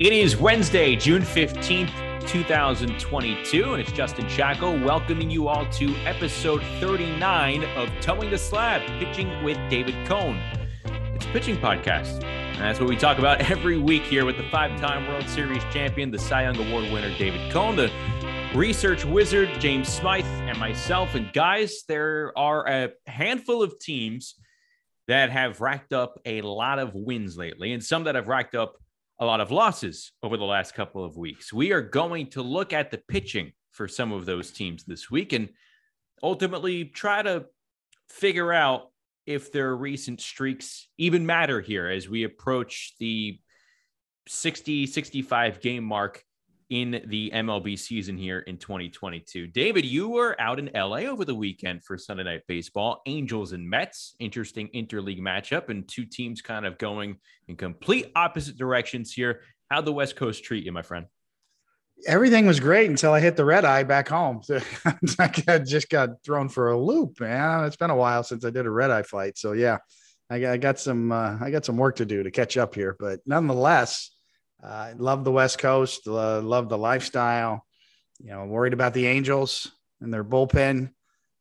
It is Wednesday, June 15th, 2022, and it's Justin Chaco welcoming you all to episode 39 of Toeing the Slab, Pitching with David Cone. It's a pitching podcast, and that's what we talk about every week here with the five time World Series champion, the Cy Young Award winner, David Cone, the research wizard, James Smythe, and myself. And guys, there are a handful of teams that have racked up a lot of wins lately, and some that have racked up a lot of losses over the last couple of weeks. We are going to look at the pitching for some of those teams this week and ultimately try to figure out if their recent streaks even matter here as we approach the 60 65 game mark in the MLB season here in 2022. David, you were out in LA over the weekend for Sunday Night Baseball. Angels and Mets, interesting interleague matchup, and two teams kind of going in complete opposite directions here. How'd the West Coast treat you, my friend? Everything was great until I hit the red eye back home. I just got thrown for a loop, man. It's been a while since I did a red eye flight, so yeah, I got, some uh, I got some work to do to catch up here, but nonetheless uh, love the West Coast. Uh, love the lifestyle. You know, worried about the Angels and their bullpen,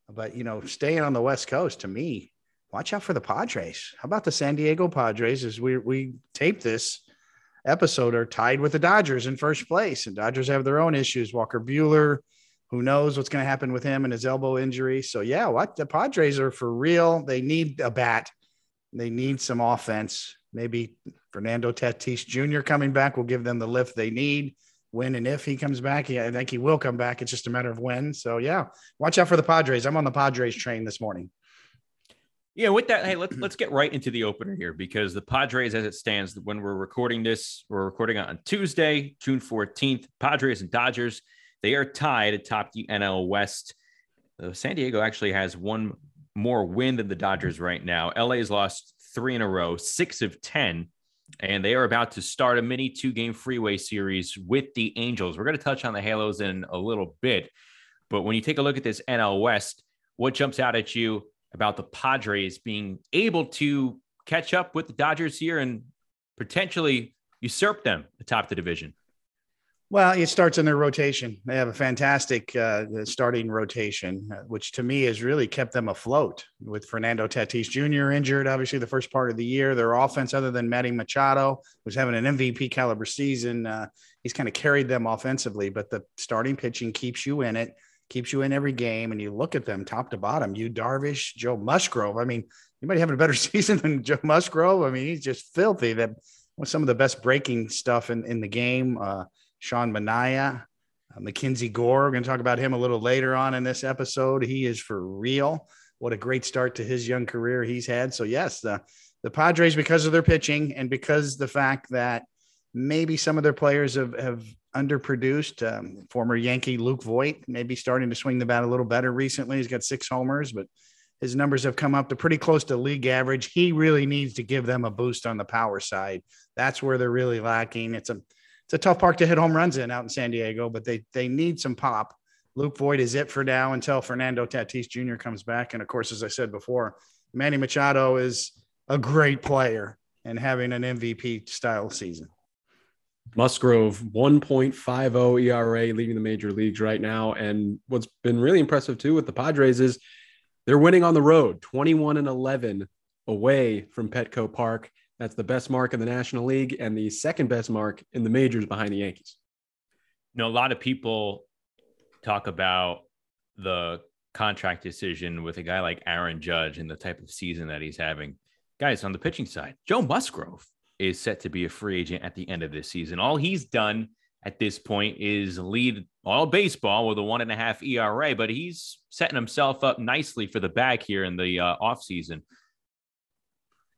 but you know, staying on the West Coast to me, watch out for the Padres. How about the San Diego Padres? As we we tape this episode, are tied with the Dodgers in first place, and Dodgers have their own issues. Walker Buehler, who knows what's going to happen with him and his elbow injury? So yeah, what the Padres are for real. They need a bat. They need some offense. Maybe Fernando Tatis Jr. coming back will give them the lift they need. When and if he comes back, I think he will come back. It's just a matter of when. So yeah, watch out for the Padres. I'm on the Padres train this morning. Yeah, with that, hey, let's let's get right into the opener here because the Padres, as it stands, when we're recording this, we're recording on Tuesday, June 14th. Padres and Dodgers, they are tied atop the NL West. Uh, San Diego actually has one more win than the Dodgers right now. LA's lost three in a row, six of 10 and they are about to start a mini two game freeway series with the Angels. We're going to touch on the Halos in a little bit, but when you take a look at this NL West, what jumps out at you about the Padres being able to catch up with the Dodgers here and potentially usurp them atop the division? Well, it starts in their rotation. They have a fantastic uh, starting rotation, uh, which to me has really kept them afloat. With Fernando Tatis Jr. injured, obviously the first part of the year, their offense, other than Manny Machado, was having an MVP caliber season. Uh, he's kind of carried them offensively, but the starting pitching keeps you in it, keeps you in every game. And you look at them top to bottom. Yu Darvish, Joe Musgrove. I mean, anybody having a better season than Joe Musgrove? I mean, he's just filthy. That was some of the best breaking stuff in in the game. Uh, Sean Manaea, uh, Mackenzie Gore. We're going to talk about him a little later on in this episode. He is for real. What a great start to his young career he's had. So, yes, the, the Padres, because of their pitching and because the fact that maybe some of their players have, have underproduced, um, former Yankee Luke Voit, maybe starting to swing the bat a little better recently. He's got six homers, but his numbers have come up to pretty close to league average. He really needs to give them a boost on the power side. That's where they're really lacking. It's a it's a tough park to hit home runs in out in San Diego, but they they need some pop. Luke Voit is it for now until Fernando Tatis Jr. comes back. And of course, as I said before, Manny Machado is a great player and having an MVP style season. Musgrove 1.50 ERA leading the major leagues right now. And what's been really impressive too with the Padres is they're winning on the road 21 and 11 away from Petco Park. That's the best mark in the National League and the second best mark in the majors behind the Yankees. You know, a lot of people talk about the contract decision with a guy like Aaron Judge and the type of season that he's having. Guys, on the pitching side, Joe Musgrove is set to be a free agent at the end of this season. All he's done at this point is lead all baseball with a one and a half ERA, but he's setting himself up nicely for the bag here in the uh, offseason.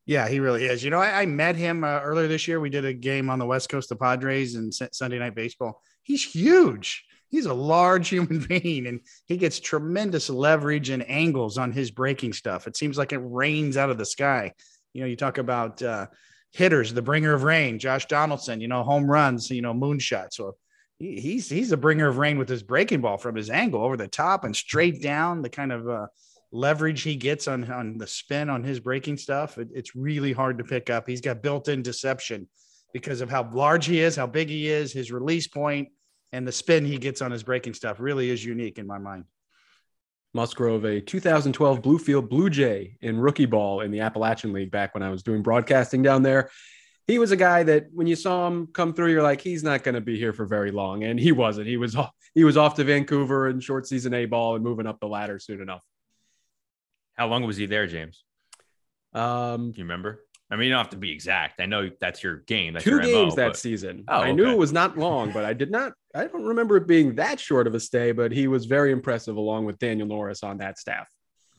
Yeah, he really is. You know, I, I met him uh, earlier this year. We did a game on the West Coast of Padres and Sunday Night Baseball. He's huge. He's a large human being, and he gets tremendous leverage and angles on his breaking stuff. It seems like it rains out of the sky. You know, you talk about uh, hitters, the bringer of rain, Josh Donaldson. You know, home runs. You know, moonshots. So he, he's he's a bringer of rain with his breaking ball from his angle over the top and straight down. The kind of uh, leverage he gets on on the spin on his breaking stuff, it, it's really hard to pick up. He's got built-in deception because of how large he is, how big he is, his release point, and the spin he gets on his breaking stuff really is unique in my mind. Musgrove, a 2012 Bluefield Blue Jay in rookie ball in the Appalachian League back when I was doing broadcasting down there. He was a guy that when you saw him come through, you're like, he's not going to be here for very long, and he wasn't. He was off, he was off to Vancouver in short season A ball and moving up the ladder soon enough. How long was he there, James? Um, Do you remember? I mean, you don't have to be exact. I know that's your game. That's two your games MO, that but- season. Oh, I knew it was not long, but I did not. I don't remember it being that short of a stay. But he was very impressive, along with Daniel Norris on that staff.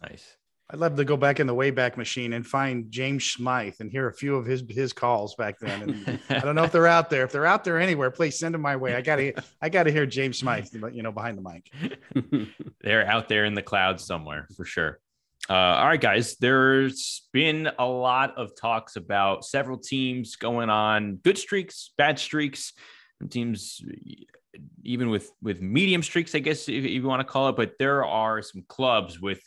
Nice. I'd love to go back in the Wayback Machine and find James Smythe and hear a few of his his calls back then. And I don't know if they're out there. If they're out there anywhere, please send them my way. I gotta I gotta hear James Smythe, you know, behind the mic. They're out there in the clouds somewhere for sure. Uh, all right, guys. There's been a lot of talks about several teams going on good streaks, bad streaks, some teams even with with medium streaks, I guess if, if you want to call it. But there are some clubs with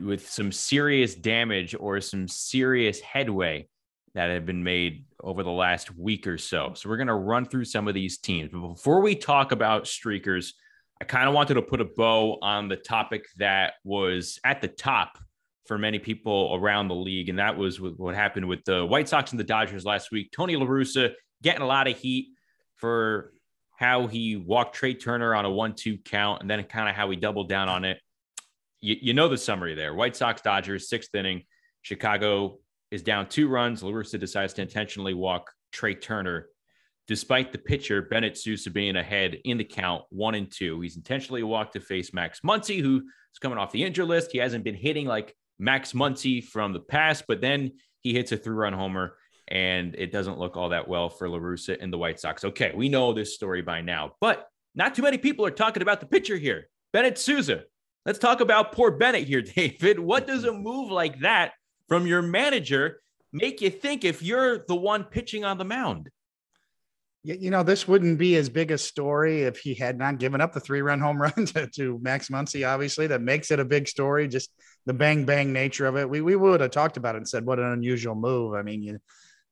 with some serious damage or some serious headway that have been made over the last week or so. So we're going to run through some of these teams. But before we talk about streakers, I kind of wanted to put a bow on the topic that was at the top for many people around the league, and that was what happened with the White Sox and the Dodgers last week. Tony La Russa getting a lot of heat for how he walked Trea Turner on a one-two count, and then kind of how he doubled down on it. You, you know the summary there: White Sox, Dodgers, sixth inning. Chicago is down two runs. La Russa decides to intentionally walk Trea Turner despite the pitcher Bennett Sousa being ahead in the count one and two. He's intentionally walked to face Max Muncy, who is coming off the injury list. He hasn't been hitting like Max Muncy from the past, but then he hits a three-run homer, and it doesn't look all that well for LaRussa and the White Sox. Okay, we know this story by now, but not too many people are talking about the pitcher here, Bennett Sousa. Let's talk about poor Bennett here, David. What does a move like that from your manager make you think if you're the one pitching on the mound? You know, this wouldn't be as big a story if he had not given up the three run home run to, to Max Muncy, obviously. That makes it a big story, just the bang bang nature of it. We, we would have talked about it and said, what an unusual move. I mean, you,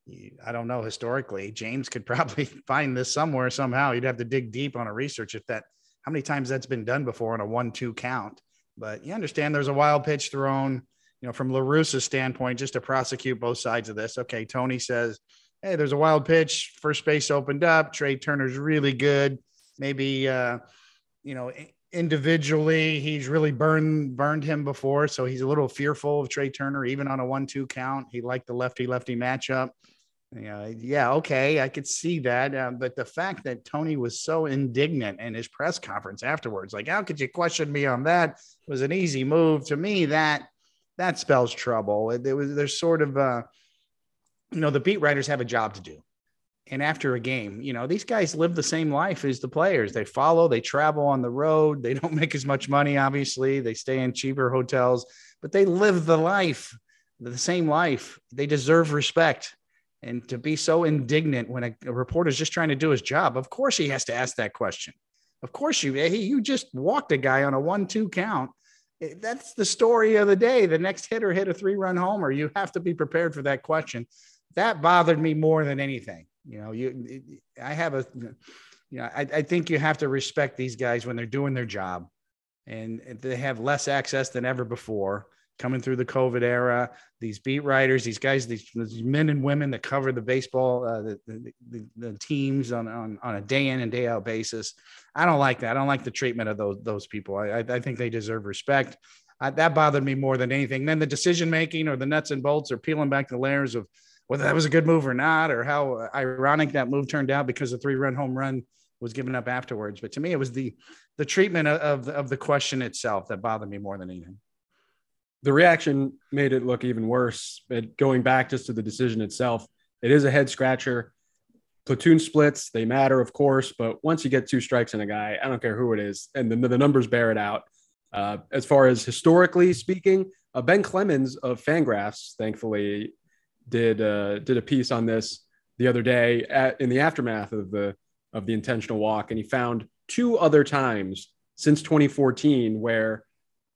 you, I don't know historically. James could probably find this somewhere somehow. You'd have to dig deep on a research if that, how many times that's been done before on a one two count. But you understand there's a wild pitch thrown, you know, from LaRussa's standpoint, just to prosecute both sides of this. Okay, Tony says, hey, there's a wild pitch. First base opened up. Trea Turner's really good. Maybe, uh, you know, individually, he's really burned burned him before, so he's a little fearful of Trea Turner, even on a one-two count. He liked the lefty-lefty matchup. Yeah, yeah, okay, I could see that. Uh, but the fact that Tony was so indignant in his press conference afterwards, like, how could you question me on that? was an easy move to me. That that spells trouble. It, it was there's sort of uh, you know, the beat writers have a job to do. And after a game, you know, these guys live the same life as the players. They follow, they travel on the road. They don't make as much money, obviously. They stay in cheaper hotels, but they live the life, the same life. They deserve respect. And to be so indignant when a, a reporter's just trying to do his job, of course he has to ask that question. Of course you, you just walked a guy on a one-two count. Eh, That's the story of the day. The next hitter hit a three-run homer. You have to be prepared for that question that bothered me more than anything. You know, you, I have a, you know, I, I think you have to respect these guys when they're doing their job and they have less access than ever before coming through the COVID era. These beat writers, these guys, these, these men and women that cover the baseball, uh, the, the, the, teams on, on, on a day in and day out basis. I don't like that. I don't like the treatment of those, those people. I, I, I think they deserve respect. I, that bothered me more than anything. Then the decision making or the nuts and bolts or peeling back the layers of whether that was a good move or not, or how ironic that move turned out because the three run home run was given up afterwards. But to me, it was the the treatment of of, the question itself that bothered me more than anything. the reaction made it look even worse. But going back just to the decision itself, it is a head scratcher. Platoon splits, they matter, of course, but once you get two strikes in a guy, I don't care who it is, and the, the numbers bear it out. Uh, as far as historically speaking, uh, Ben Clemens of Fangraphs, thankfully, did uh, did a piece on this the other day at, in the aftermath of the of the intentional walk, and he found two other times since 2014 where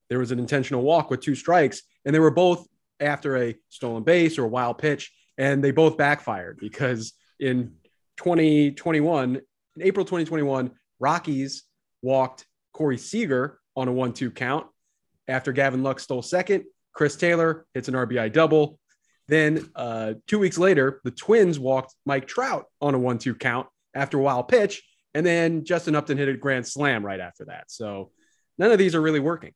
there was an intentional walk with two strikes, and they were both after a stolen base or a wild pitch. and they both backfired because in 2021, in April 2021, Rockies walked Corey Seager on a one-two count after Gavin Lux stole second. Chris Taylor hits an RBI double. Then uh, two weeks later, the Twins walked Mike Trout on a one-two count after a wild pitch, and then Justin Upton hit a grand slam right after that. So none of these are really working.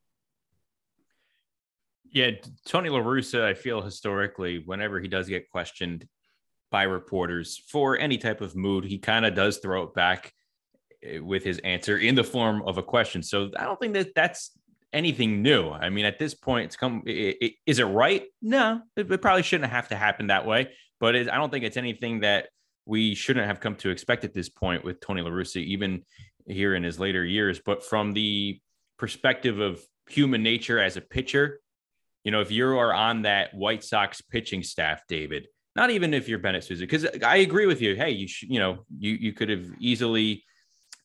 Yeah, Tony La Russa, I feel historically, whenever he does get questioned by reporters for any type of mood, he kind of does throw it back eh, with his answer in the form of a question. So I don't think that that's anything new. I mean, at this point, it's come. It, it, is it right? No, it, it, probably shouldn't have to happen that way. But I don't think it's anything that we shouldn't have come to expect at this point with Tony La Russa, even here in his later years. But from the perspective of human nature as a pitcher, you know, if you are on that White Sox pitching staff, David, not even if you're Bennett Sousa, because I agree with you. Hey, you should, you know, you you could have easily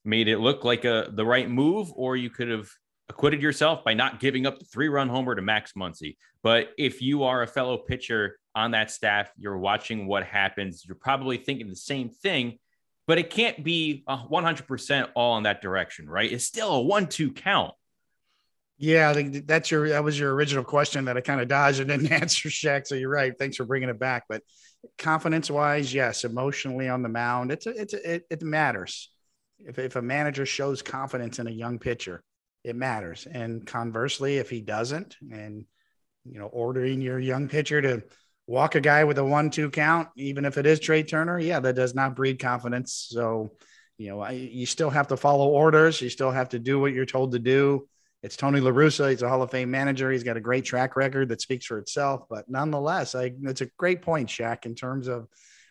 made it look like a the right move, or you could have acquitted yourself by not giving up the three run homer to Max Muncy. But if you are a fellow pitcher on that staff, you're watching what happens, you're probably thinking the same thing, but it can't be 100% all in that direction, right? It's still a one two count. Yeah, that's your that was your original question that I kind of dodged and didn't answer, Shaq. So you're right. Thanks for bringing it back. But confidence wise, yes, emotionally on the mound, it's a, it's a, it, it matters. If if a manager shows confidence in a young pitcher, it matters. And conversely, if he doesn't, and you know, ordering your young pitcher to walk a guy with a one-two count, even if it is Trea Turner, yeah, that does not breed confidence. So, you know, I, you still have to follow orders. You still have to do what you're told to do it's Tony La Russa. He's a Hall of Fame manager. He's got a great track record that speaks for itself. But nonetheless, I, it's a great point, Shaq, in terms of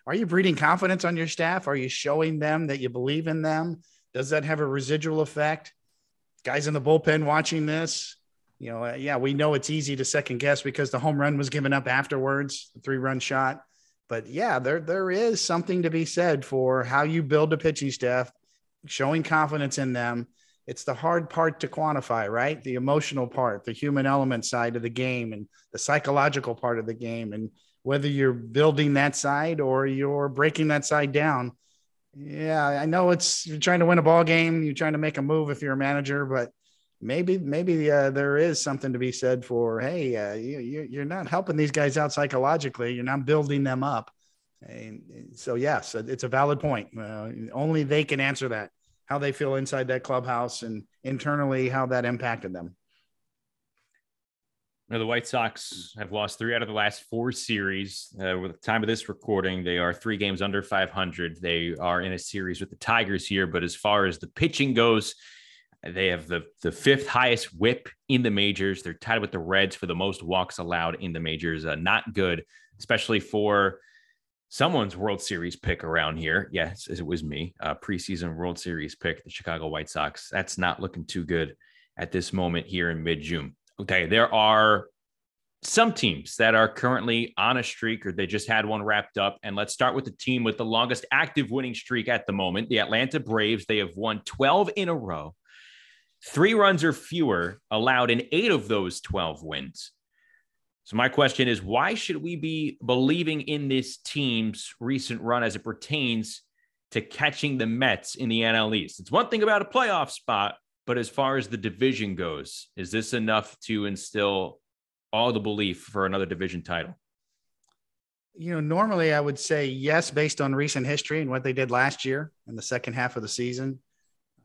are you breeding confidence on your staff? Are you showing them that you believe in them? Does that have a residual effect? Guys in the bullpen watching this, you know, uh, yeah, we know it's easy to second guess because the home run was given up afterwards, the three run shot. But yeah, there there is something to be said for how you build a pitching staff, showing confidence in them it's the hard part to quantify, right? The emotional part, the human element side of the game, and the psychological part of the game, and whether you're building that side or you're breaking that side down. Yeah, I know it's you're trying to win a ball game, you're trying to make a move if you're a manager, but maybe maybe uh, there is something to be said for hey, uh, you, you're not helping these guys out psychologically, you're not building them up. And so yes, it's a valid point. Uh, only they can answer that how they feel inside that clubhouse and internally how that impacted them. Now, the White Sox have lost three out of the last four series. Uh, with the time of this recording, they are three games under 500. They are in a series with the Tigers here, but as far as the pitching goes, they have the, the fifth highest whip in the majors. They're tied with the Reds for the most walks allowed in the majors. Uh, not good, especially for someone's World Series pick around here. Yes, it was me. Uh, preseason World Series pick, the Chicago White Sox. That's not looking too good at this moment here in mid June. Okay, there are some teams that are currently on a streak or they just had one wrapped up. And let's start with the team with the longest active winning streak at the moment, the Atlanta Braves. They have won 12 in a row. Three runs or fewer allowed in eight of those 12 wins. So my question is, why should we be believing in this team's recent run as it pertains to catching the Mets in the NL East? It's one thing about a playoff spot, but as far as the division goes, is this enough to instill all the belief for another division title? You know, normally I would say yes, based on recent history and what they did last year in the second half of the season.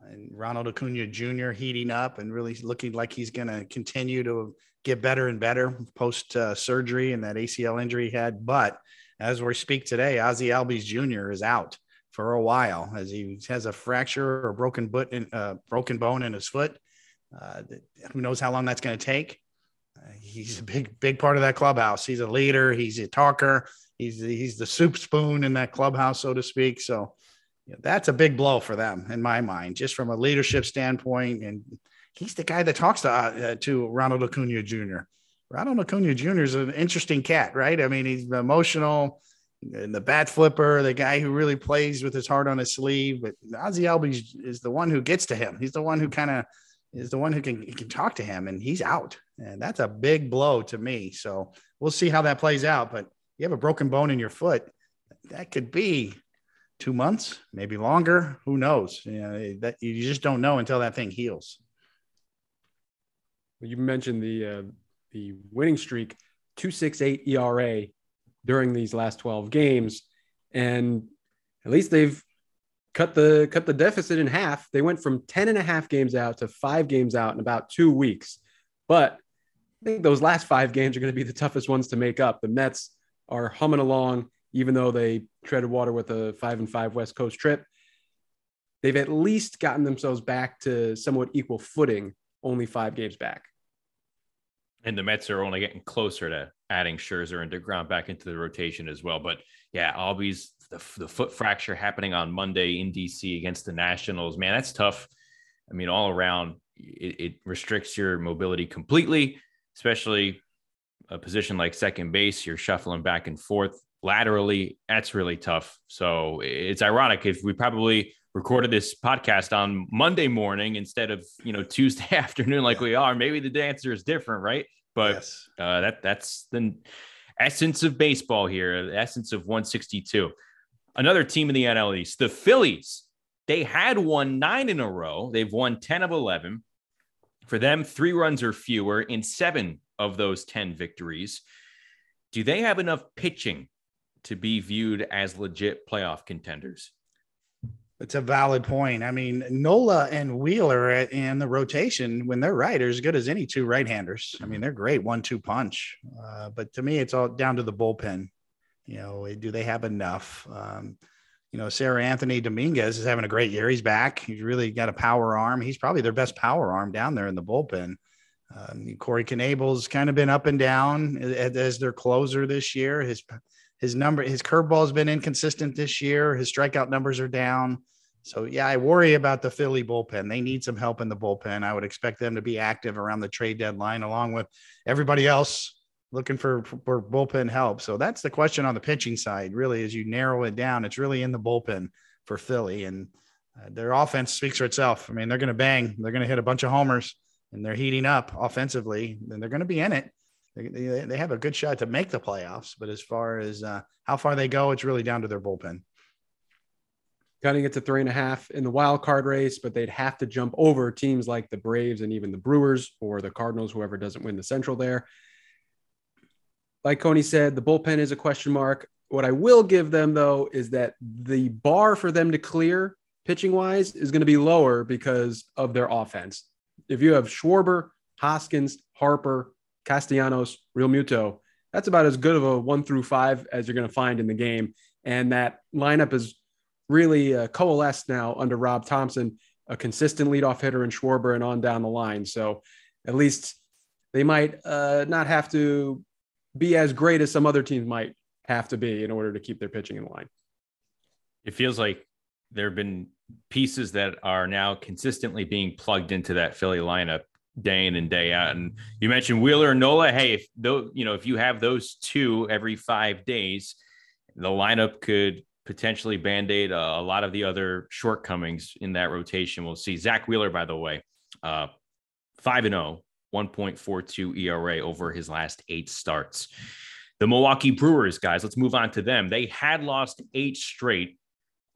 And Ronald Acuna Jr. heating up and really looking like he's going to continue to get better and better post uh, surgery and that ACL injury he had. But as we speak today, Ozzie Albies Jr. is out for a while as he has a fracture or broken foot uh, broken bone in his foot. Uh, who knows how long that's going to take? Uh, he's a big, big part of that clubhouse. He's a leader. He's a talker. He's he's the soup spoon in that clubhouse, so to speak. So you know, that's a big blow for them in my mind, just from a leadership standpoint and he's the guy that talks to uh, to Ronald Acuna Jr. Ronald Acuna Jr. is an interesting cat, right? I mean, he's emotional and the bat flipper, the guy who really plays with his heart on his sleeve. But Ozzie Albies is the one who gets to him. He's the one who kind of is the one who can can talk to him, and he's out, and that's a big blow to me. So we'll see how that plays out. But you have a broken bone in your foot, that could be two months, maybe longer. Who knows? You know, that you just don't know until that thing heals. You mentioned the uh, the winning streak, two six eight ERA during these last twelve games, and at least they've cut the cut the deficit in half. They went from 10 and a half games out to five games out in about two weeks. But I think those last five games are going to be the toughest ones to make up. The Mets are humming along, even though they treaded water with a five and five West Coast trip. They've at least gotten themselves back to somewhat equal footing, only five games back. And the Mets are only getting closer to adding Scherzer and DeGrom back into the rotation as well. But yeah, Albies the, the foot fracture happening on Monday in DC against the Nationals, man, that's tough. I mean, all around, it, it restricts your mobility completely, especially a position like second base. You're shuffling back and forth laterally. That's really tough. So it's ironic if we probably recorded this podcast on Monday morning instead of you know Tuesday afternoon like we are. Maybe the answer is different, right? But yes. uh, that that's the essence of baseball here, the essence of 162 another team in the NL East, the Phillies. They had won nine in a row. They've won 10 of 11. For them, three runs or fewer in seven of those 10 victories. Do they have enough pitching to be viewed as legit playoff contenders? It's a valid point. I mean, Nola and Wheeler in the rotation, when they're right, are as good as any two right handers. I mean, they're great one two punch. Uh, but to me, it's all down to the bullpen. You know, do they have enough? Um, you know, Seranthony Dominguez is having a great year. He's back. He's really got a power arm. He's probably their best power arm down there in the bullpen. Um, Corey Knebel's kind of been up and down as, as their closer this year. His his number, his curveball has been inconsistent this year. His strikeout numbers are down. So yeah, I worry about the Philly bullpen. They need some help in the bullpen. I would expect them to be active around the trade deadline, along with everybody else looking for, for bullpen help. So that's the question on the pitching side, really, as you narrow it down. It's really in the bullpen for Philly, and uh, their offense speaks for itself. I mean, they're going to bang, they're going to hit a bunch of homers, and they're heating up offensively, and they're going to be in it. They, they, have a good shot to make the playoffs, but as far as uh, how far they go, it's really down to their bullpen. Cutting it to three and a half in the wild card race, but they'd have to jump over teams like the Braves and even the Brewers or the Cardinals, whoever doesn't win the Central there like Coney said, the bullpen is a question mark. What I will give them though is that the bar for them to clear pitching wise is going to be lower because of their offense. If you have Schwarber, Hoskins, Harper, Castellanos, Realmuto, that's about as good of a one through five as you're going to find in the game. And that lineup is really uh, coalesced now under Rob Thomson, a consistent leadoff hitter in Schwarber and on down the line. So at least they might uh, not have to be as great as some other teams might have to be in order to keep their pitching in line. It feels like there have been pieces that are now consistently being plugged into that Philly lineup day in and day out. And you mentioned Wheeler and Nola. Hey, if though you know if you have those two every five days, the lineup could potentially band-aid a, a lot of the other shortcomings in that rotation. We'll see. Zack Wheeler, by the way, uh, five and zero oh 1.42 ERA over his last eight starts. The Milwaukee Brewers, guys, let's move on to them. They had lost eight straight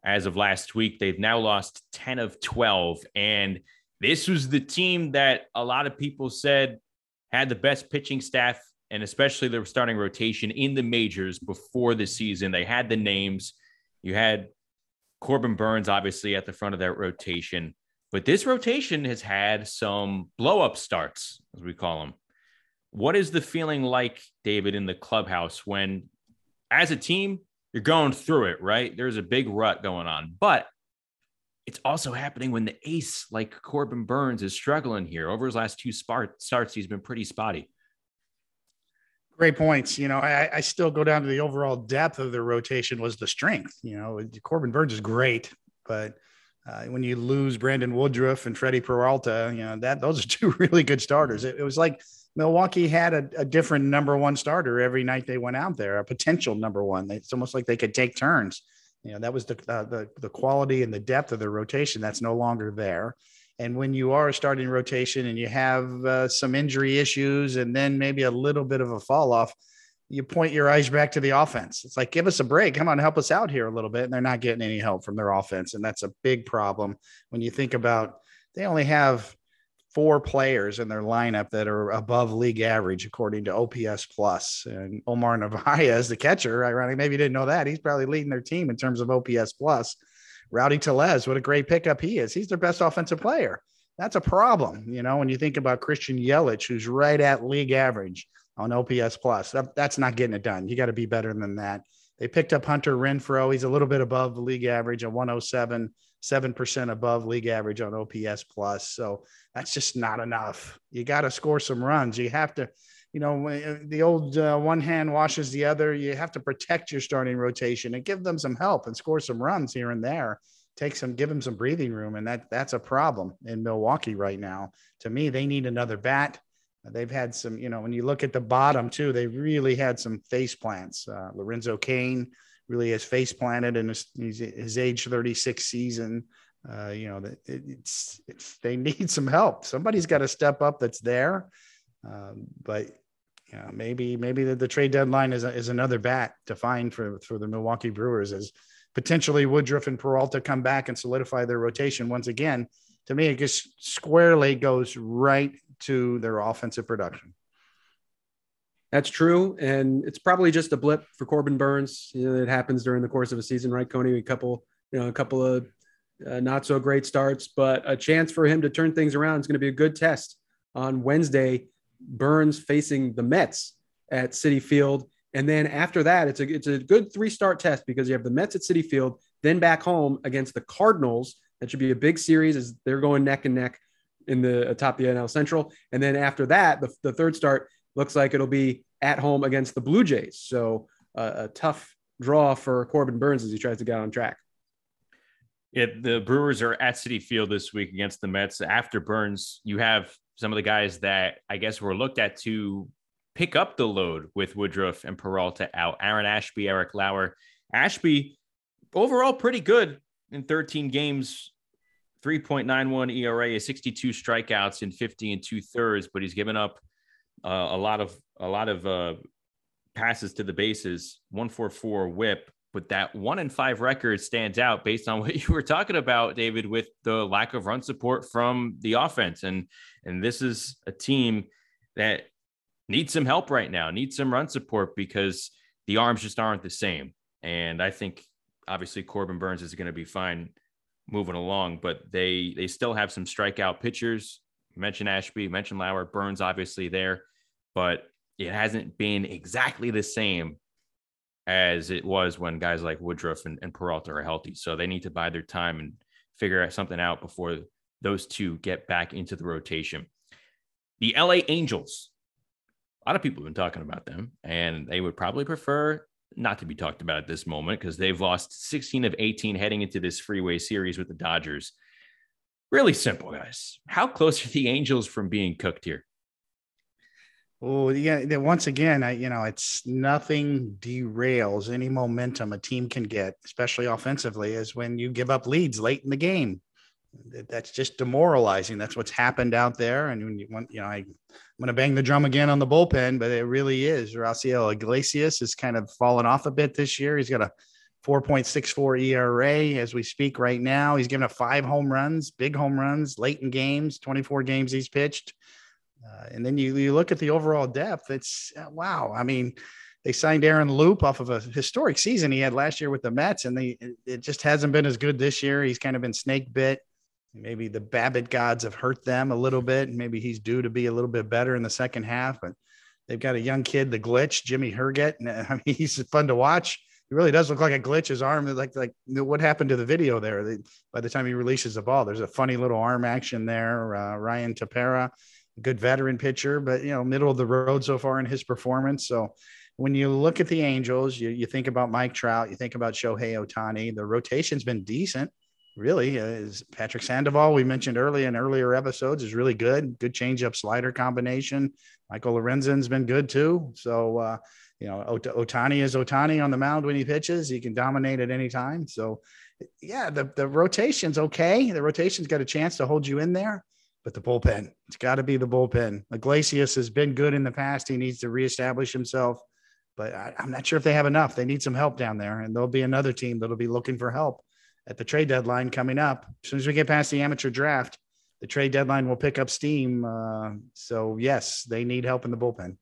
as of last week. They've now lost 10 of 12. And this was the team that a lot of people said had the best pitching staff and especially their starting rotation in the majors before the season. They had the names. You had Corbin Burnes, obviously, at the front of that rotation. But this rotation has had some blow up starts, as we call them. What is the feeling like, David, in the clubhouse when, as a team, you're going through it, right? There's a big rut going on, but it's also happening when the ace like Corbin Burnes is struggling here. Over his last two starts, he's been pretty spotty. Great points. You know, I, I, still go down to the overall depth of the rotation was the strength. You know, Corbin Burnes is great, but uh, when you lose Brandon Woodruff and Freddie Peralta, you know that those are two really good starters. It, it was like Milwaukee had a, a, different number one starter every night they went out there, a potential number one. It's almost like they could take turns. You know that was the uh, the the quality and the depth of the rotation that's no longer there. And when you are starting rotation and you have uh, some injury issues and then maybe a little bit of a fall off, you point your eyes back to the offense. It's like, give us a break. Come on, help us out here a little bit. And they're not getting any help from their offense. And that's a big problem when you think about they only have four players in their lineup that are above league average according to OPS plus. And Omar Narvaez, the catcher, ironic, maybe you didn't know that. He's probably leading their team in terms of OPS plus. Rowdy Tellez, what a great pickup he is. He's their best offensive player. That's a problem, you know, when you think about Christian Yelich, who's right at league average on OPS plus. That, that's not getting it done. You got to be better than that. They picked up Hunter Renfroe. He's a little bit above the league average at 107, 7% above league average on OPS plus. So that's just not enough. You got to score some runs. You have to, you know, uh, the old uh, one hand washes the other. You have to protect your starting rotation and give them some help and score some runs here and there. Take some, give them some breathing room, and that that's a problem in Milwaukee right now. To me, they need another bat. They've had some, you know, when you look at the bottom too, they really had some face plants. Uh, Lorenzo Cain really has face planted in his, his age 36 season. Uh, you know, that it's, it's, they need some help. Somebody's got to step up that's there. Um, but you know, maybe, maybe the, the, trade deadline is, a, is another bat to find for, for the Milwaukee Brewers as potentially Woodruff and Peralta come back and solidify their rotation once again. To me, it just squarely goes right to their offensive production. That's true, and it's probably just a blip for Corbin Burnes. You know, it happens during the course of a season, right, Coney? A couple, you know, a couple of uh, not so great starts, but a chance for him to turn things around is going to be a good test on Wednesday. Burnes facing the Mets at Citi Field, and then after that, it's a it's a good three start test because you have the Mets at Citi Field, then back home against the Cardinals. That should be a big series as they're going neck and neck in the uh, top of the NL Central. And then after that, the, the third start looks like it'll be at home against the Blue Jays. So uh, a tough draw for Corbin Burnes as he tries to get on track. Yeah, the Brewers are at Citi Field this week against the Mets. After Burnes, you have some of the guys that I guess were looked at to pick up the load with Woodruff and Peralta out. Aaron Ashby, Eric Lauer. Ashby, overall, pretty good in 13 games 3.91 ERA, 62 strikeouts in 50 and two thirds, but he's given up uh, a lot of a lot of uh, passes to the bases. 144 WHIP, but that one in five record stands out based on what you were talking about, David, with the lack of run support from the offense, and and this is a team that needs some help right now, needs some run support because the arms just aren't the same. And I think obviously Corbin Burnes is going to be fine moving along, but they they still have some strikeout pitchers. mentioned Ashby, mentioned Lauer, Burnes obviously there, but it hasn't been exactly the same as it was when guys like Woodruff and, and Peralta are healthy. So they need to buy their time and figure something out before those two get back into the rotation. The LA Angels, a lot of people have been talking about them, and they would probably prefer not to be talked about at this moment because they've lost 16 of 18 heading into this freeway series with the Dodgers. Really simple, guys. How close are the Angels from being cooked here? Oh, yeah. Once again, I, you know, it's nothing derails any momentum a team can get, especially offensively, is when you give up leads late in the game that's just demoralizing. That's what's happened out there. And when you want, you know, I, am going to bang the drum again on the bullpen, but it really is. Raisel Iglesias has kind of fallen off a bit this year. He's got a 4.64 ERA as we speak right now. He's given up five home runs, big home runs, late in games, 24 games he's pitched. Uh, and then you, you look at the overall depth. It's uh, wow. I mean, they signed Aaron Loup off of a historic season he had last year with the Mets, and they it just hasn't been as good this year. He's kind of been snake bit. Maybe the Babbitt gods have hurt them a little bit. And maybe he's due to be a little bit better in the second half, but they've got a young kid, the glitch, Jimmy Herget. And I mean, he's fun to watch. He really does look like a glitch. His arm, like like what happened to the video there? By the time he releases the ball, there's a funny little arm action there. Uh, Ryan Tepera, good veteran pitcher, but you know, middle of the road so far in his performance. So when you look at the Angels, you, you think about Mike Trout, you think about Shohei Ohtani. The rotation's been decent really uh, is Patrick Sandoval. We mentioned early in earlier episodes is really good. Good changeup slider combination. Michael Lorenzen's been good too. So, uh, you know, Ohtani is Ohtani on the mound when he pitches. He can dominate at any time. So, yeah, the, the rotation's okay. The rotation's got a chance to hold you in there, but the bullpen, it's got to be the bullpen. Iglesias has been good in the past. He needs to reestablish himself. but I, am not sure if they have enough. They need some help down there, and there'll be another team that'll be looking for help at the trade deadline coming up. As soon as we get past the amateur draft, the trade deadline will pick up steam. Uh, so yes, they need help in the bullpen.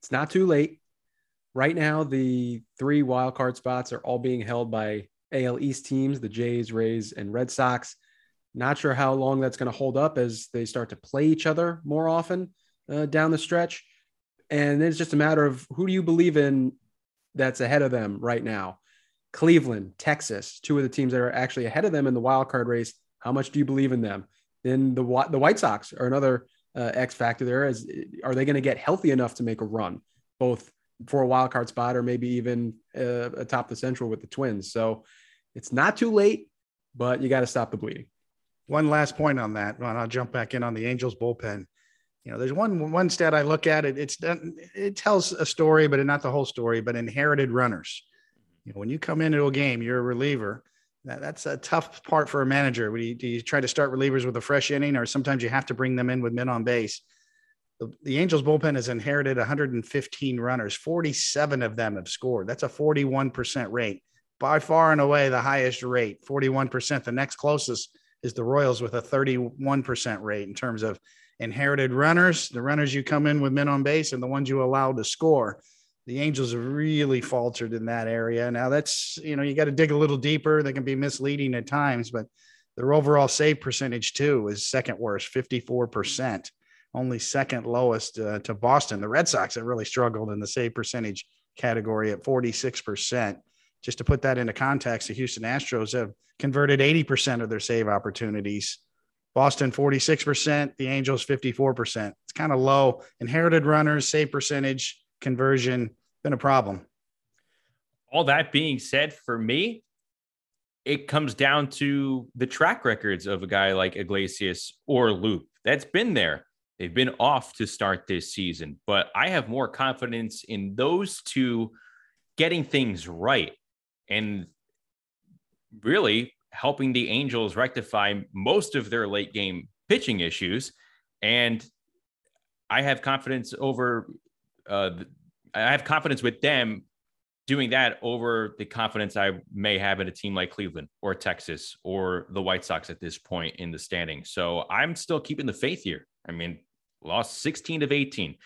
It's not too late. Right now, the three wild card spots are all being held by AL East teams: the Jays, Rays, and Red Sox. Not sure how long that's going to hold up as they start to play each other more often uh, down the stretch. And it's just a matter of who do you believe in that's ahead of them right now? Cleveland, Texas, two of the teams that are actually ahead of them in the wild card race. How much do you believe in them? Then the the White Sox are another uh, X factor there. Is are they going to get healthy enough to make a run, both for a wild card spot or maybe even uh, atop the Central with the Twins? So it's not too late, but you got to stop the bleeding. One last point on that, and I'll jump back in on the Angels bullpen. You know, there's one one stat I look at it. It's it tells a story, but not the whole story. But inherited runners. You know, when you come into a game, you're a reliever. That, that's a tough part for a manager. Do you, do you try to start relievers with a fresh inning, or sometimes you have to bring them in with men on base? The, the Angels bullpen has inherited 115 runners. 47 of them have scored. That's a 41% rate, by far and away the highest rate. 41%. The next closest is the Royals with a 31% rate in terms of inherited runners, the runners you come in with men on base, and the ones you allow to score. The Angels have really faltered in that area. Now that's you know you got to dig a little deeper. They can be misleading at times, but their overall save percentage too is second worst, fifty four percent, only second lowest uh, to Boston. The Red Sox have really struggled in the save percentage category at forty six percent. Just to put that into context, the Houston Astros have converted 80% of their save opportunities Boston 46%, the Angels 54%. It's kind of low. Inherited runners, save percentage, conversion, been a problem. All that being said, for me, it comes down to the track records of a guy like Iglesias or Loup. That's been there. They've been off to start this season, but I have more confidence in those two getting things right. And really, helping the Angels rectify most of their late game pitching issues. And I have confidence over, uh, I have confidence with them doing that over the confidence I may have in a team like Cleveland or Texas or the White Sox at this point in the standing. So I'm still keeping the faith here. I mean, lost 16 of 18.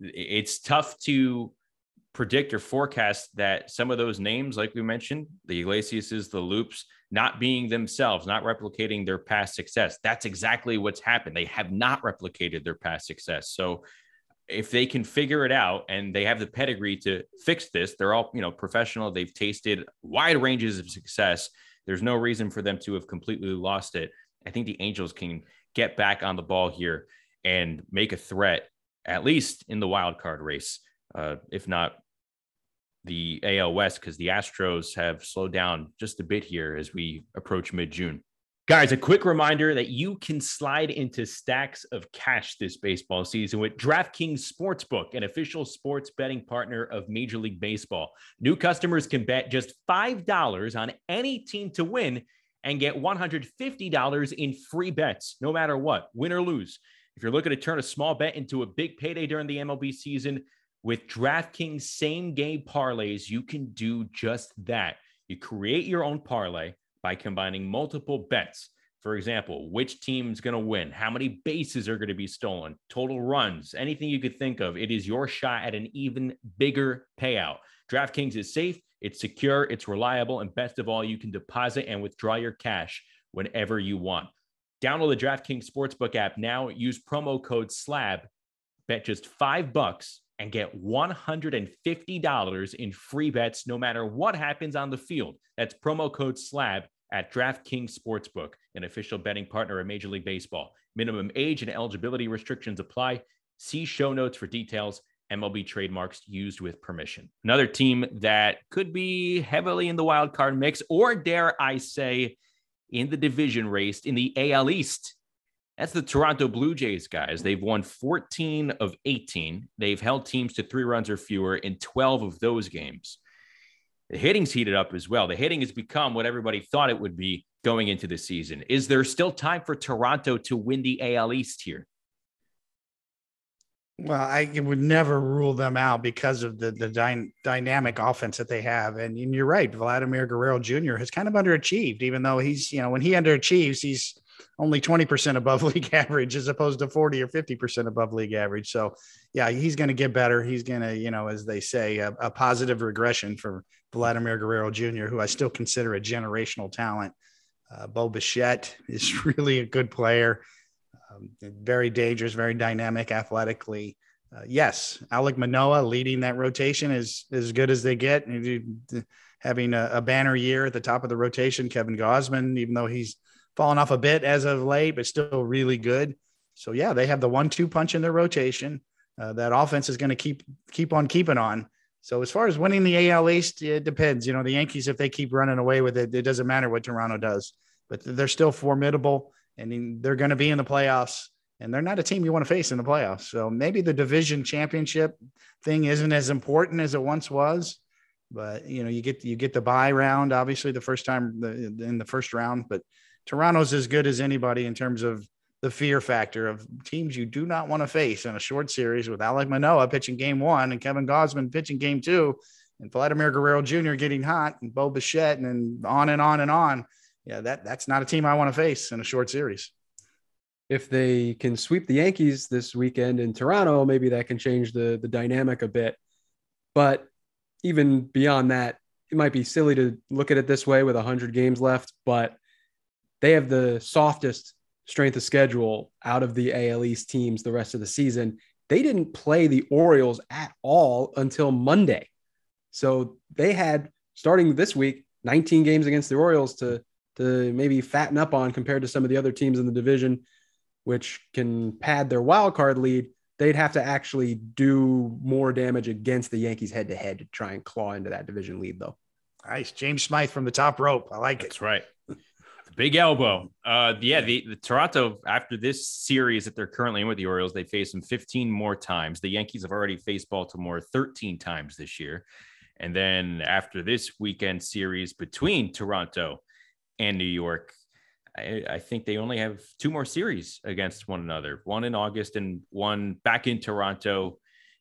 It's tough to predict or forecast that some of those names, like we mentioned, the Iglesias, the Loups, not being themselves, not replicating their past success. That's exactly what's happened. They have not replicated their past success. So if they can figure it out and they have the pedigree to fix this, they're all, you know, professional. They've tasted wide ranges of success. There's no reason for them to have completely lost it. I think the Angels can get back on the ball here and make a threat, at least in the wild card race, uh, if not the AL West because the Astros have slowed down just a bit here as we approach mid June. Guys, a quick reminder that you can slide into stacks of cash this baseball season with DraftKings Sportsbook, an official sports betting partner of Major League Baseball. New customers can bet just $5 on any team to win and get $150 in free bets, no matter what, win or lose. If you're looking to turn a small bet into a big payday during the MLB season, with DraftKings same game parlays, you can do just that. You create your own parlay by combining multiple bets. For example, which team's going to win, how many bases are going to be stolen, total runs, anything you could think of. It is your shot at an even bigger payout. DraftKings is safe, it's secure, it's reliable, and best of all, you can deposit and withdraw your cash whenever you want. Download the DraftKings Sportsbook app now. Use promo code SLAB. Bet just five bucks and get $150 in free bets no matter what happens on the field. That's promo code SLAB at DraftKings Sportsbook, an official betting partner of Major League Baseball. Minimum age and eligibility restrictions apply. See show notes for details. MLB trademarks used with permission. Another team that could be heavily in the wild card mix, or dare I say, in the division race in the AL East that's the Toronto Blue Jays, guys. They've won 14 of 18. They've held teams to three runs or fewer in 12 of those games. The hitting's heated up as well. The hitting has become what everybody thought it would be going into the season. Is there still time for Toronto to win the AL East here? Well, I would never rule them out because of the the dy- dynamic offense that they have, and, and you're right. Vladimir Guerrero Jr. has kind of underachieved, even though he's you know when he underachieves, he's only 20% above league average as opposed to 40 or 50% above league average. So, yeah, he's going to get better. He's going to, you know, as they say, a, a, positive regression for Vladimir Guerrero Jr., who I still consider a generational talent. Uh, Bo Bichette is really a good player um, very dangerous, very dynamic athletically. Uh, yes, Alek Manoah leading that rotation is as good as they get. Having a, a, banner year at the top of the rotation, Kevin Gausman, even though he's fallen off a bit as of late, but still really good. So yeah, they have the one-two punch in their rotation. Uh, that offense is going to keep keep on keeping on. So as far as winning the AL East, it depends. You know, the Yankees, if they keep running away with it, it doesn't matter what Toronto does, but they're still formidable and they're going to be in the playoffs and they're not a team you want to face in the playoffs. So maybe the division championship thing isn't as important as it once was, but you know, you get you get the buy round, obviously the first time in the first round, but Toronto's as good as anybody in terms of the fear factor of teams you do not want to face in a short series with Alek Manoah pitching game one and Kevin Gausman pitching game two and Vladimir Guerrero Jr. getting hot and Bo Bichette and on and on and on yeah, that that's not a team I want to face in a short series. If they can sweep the Yankees this weekend in Toronto, maybe that can change the the dynamic a bit. But even beyond that, it might be silly to look at it this way with 100 games left, but they have the softest strength of schedule out of the AL East teams the rest of the season. They didn't play the Orioles at all until Monday. So they had starting this week 19 games against the Orioles to to maybe fatten up on compared to some of the other teams in the division, which can pad their wild card lead. They'd have to actually do more damage against the Yankees head to head to try and claw into that division lead, though. Nice. James Smyth from the top rope. I like That's it. That's right. Big elbow. Uh, yeah, the, the Toronto after this series that they're currently in with the Orioles, they face them 15 more times. The Yankees have already faced Baltimore 13 times this year. And then after this weekend series between Toronto and New York. I, I, think they only have two more series against one another, one in August and one back in Toronto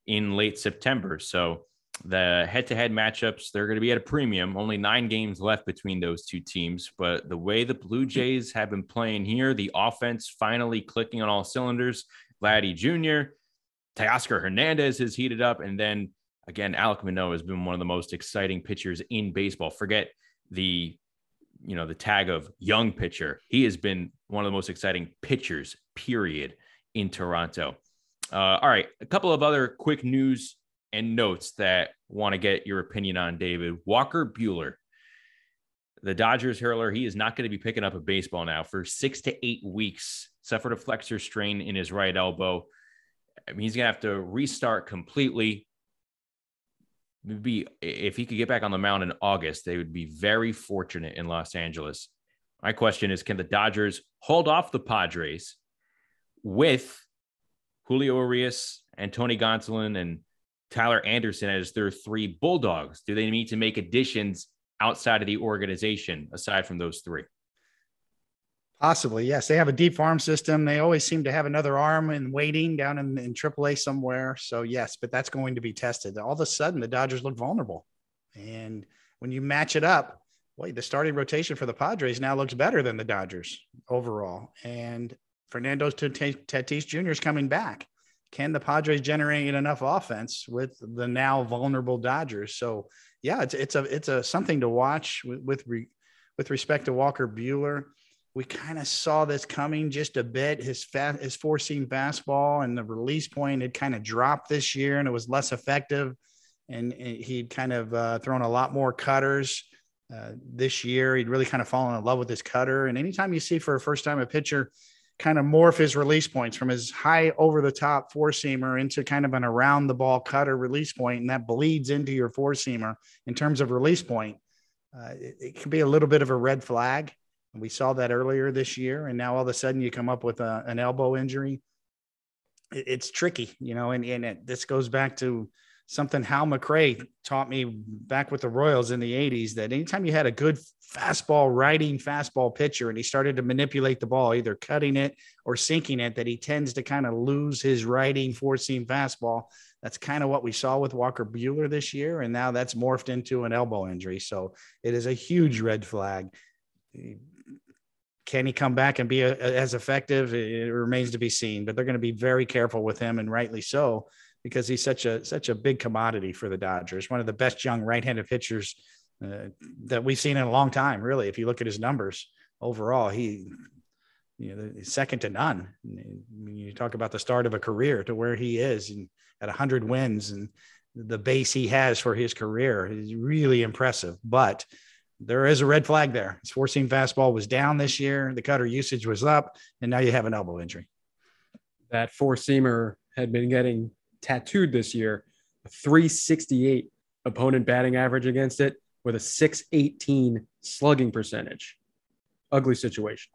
in late September. So the head to head matchups, they're going to be at a premium. Only nine games left between those two teams. But the way the Blue Jays have been playing here, the offense finally clicking on all cylinders. Vladdy Jr., Teoscar Hernandez has heated up. And then again, Alek Manoah has been one of the most exciting pitchers in baseball. Forget the you know the tag of young pitcher. He has been one of the most exciting pitchers, period, in Toronto. Uh, all right, a couple of other quick news and notes that want to get your opinion on, David Walker Buehler. the Dodgers hurler. He is not going to be picking up a baseball now for six to eight weeks. Suffered a flexor strain in his right elbow. I mean, he's going to have to restart completely be if he could get back on the mound in August, they would be very fortunate in Los Angeles. My question is, can the Dodgers hold off the Padres with Julio Urias and Tony Gonsolin and Tyler Anderson as their three bulldogs? Do they need to make additions outside of the organization aside from those three? Possibly, yes. They have a deep farm system. They always seem to have another arm in waiting down in, in AAA somewhere. So, yes, but that's going to be tested. All of a sudden, the Dodgers look vulnerable. And when you match it up, wait, the starting rotation for the Padres now looks better than the Dodgers overall. And Fernando Tatis Jr. is coming back. Can the Padres generate enough offense with the now vulnerable Dodgers? So, yeah, it's it's a it's a something to watch with with, re, with respect to Walker Buehler we kind of saw this coming just a bit. His fat, his four seam fastball and the release point had kind of dropped this year, and it was less effective. And he'd kind of uh, thrown a lot more cutters uh, this year. He'd really kind of fallen in love with his cutter. And anytime you see for a first time a pitcher kind of morph his release points from his high over the top four seamer into kind of an around the ball cutter release point, and that bleeds into your four seamer in terms of release point, uh, it, it can be a little bit of a red flag. And we saw that earlier this year, and now all of a sudden you come up with a, an elbow injury. It, it's tricky, you know, and, and it, this goes back to something Hal McRae taught me back with the Royals in the 80s that anytime you had a good fastball, riding fastball pitcher and he started to manipulate the ball, either cutting it or sinking it, that he tends to kind of lose his riding four seam fastball. That's kind of what we saw with Walker Buehler this year. And now that's morphed into an elbow injury. So it is a huge red flag. Can he come back and be a, as effective? It remains to be seen, but they're going to be very careful with him and rightly so because he's such a such a big commodity for the Dodgers. One of the best young right-handed pitchers uh, that we've seen in a long time. Really, if you look at his numbers overall, he you know second to none. You talk about the start of a career to where he is and at 100 wins and the base he has for his career is really impressive. But there is a red flag there. His four seam fastball was down this year. The cutter usage was up, and now you have an elbow injury. That four seamer had been getting tattooed this year, a 368 opponent batting average against it with a 618 slugging percentage. Ugly situation.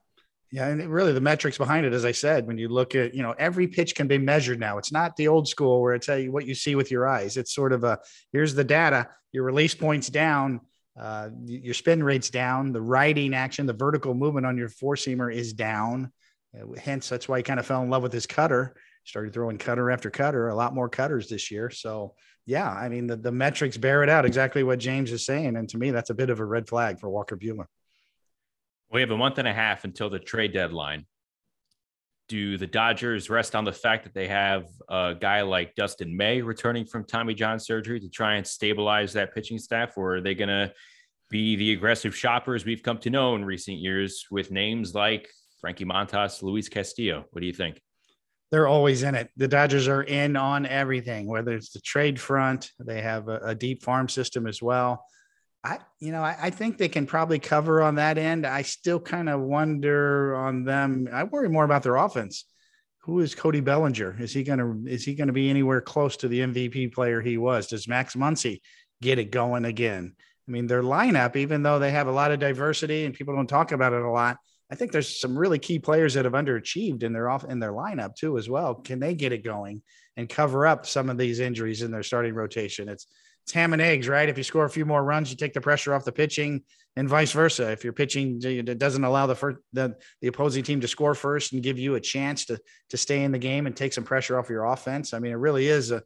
Yeah, and really the metrics behind it, as I said, when you look at, you know, every pitch can be measured now. It's not the old school where it's you what you see with your eyes. It's sort of a here's the data, your release points down, uh, your spin rate's down, the riding action, the vertical movement on your four seamer is down. Uh, hence, that's why he kind of fell in love with his cutter started throwing cutter after cutter, a lot more cutters this year. So, yeah, I mean, the, the metrics bear it out exactly what James is saying. And to me, that's a bit of a red flag for Walker Buehler. We have a month and a half until the trade deadline. Do the Dodgers rest on the fact that they have a guy like Dustin May returning from Tommy John surgery to try and stabilize that pitching staff, or are they going to be the aggressive shoppers we've come to know in recent years with names like Frankie Montas, Luis Castillo? What do you think? They're always in it. The Dodgers are in on everything, whether it's the trade front, they have a, a deep farm system as well. I, you know, I, I, think they can probably cover on that end. I still kind of wonder on them. I worry more about their offense. Who is Cody Bellinger? Is he gonna is he gonna be anywhere close to the MVP player he was? Does Max Muncy get it going again? I mean, their lineup, even though they have a lot of diversity and people don't talk about it a lot, I think there's some really key players that have underachieved in their off in their lineup too as well. Can they get it going and cover up some of these injuries in their starting rotation? It's it's ham and eggs, right? If you score a few more runs, you take the pressure off the pitching, and vice versa. If you're pitching doesn't allow the first the, the opposing team to score first and give you a chance to to stay in the game and take some pressure off your offense, I mean, it really is a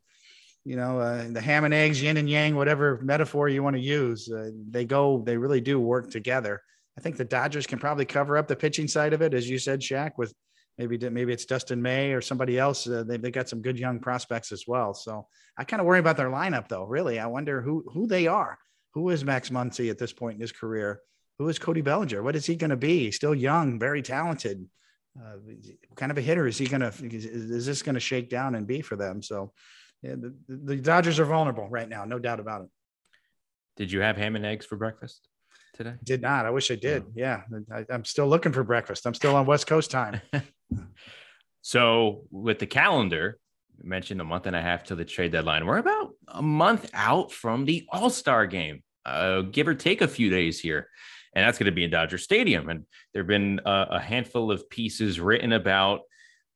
you know uh, the ham and eggs, yin and yang, whatever metaphor you want to use. Uh, they go, they really do work together. I think the Dodgers can probably cover up the pitching side of it, as you said, Shaq, with maybe maybe it's Dustin May or somebody else. Uh, they they got some good young prospects as well. So I kind of worry about their lineup, though. Really, I wonder who who they are. Who is Max Muncy at this point in his career? Who is Cody Bellinger? What is he going to be? Still young, very talented. Uh, kind of a hitter is he going to? Is this going to shake down and be for them? So yeah, the, the Dodgers are vulnerable right now, no doubt about it. Did you have ham and eggs for breakfast? Today? Did not. I wish I did. Oh. Yeah. I, am still looking for breakfast. I'm still on West Coast time. so with the calendar, you mentioned a month and a half to the trade deadline. We're about a month out from the All Star game, uh, give or take a few days here. And that's going to be in Dodger Stadium. And there have been a, a handful of pieces written about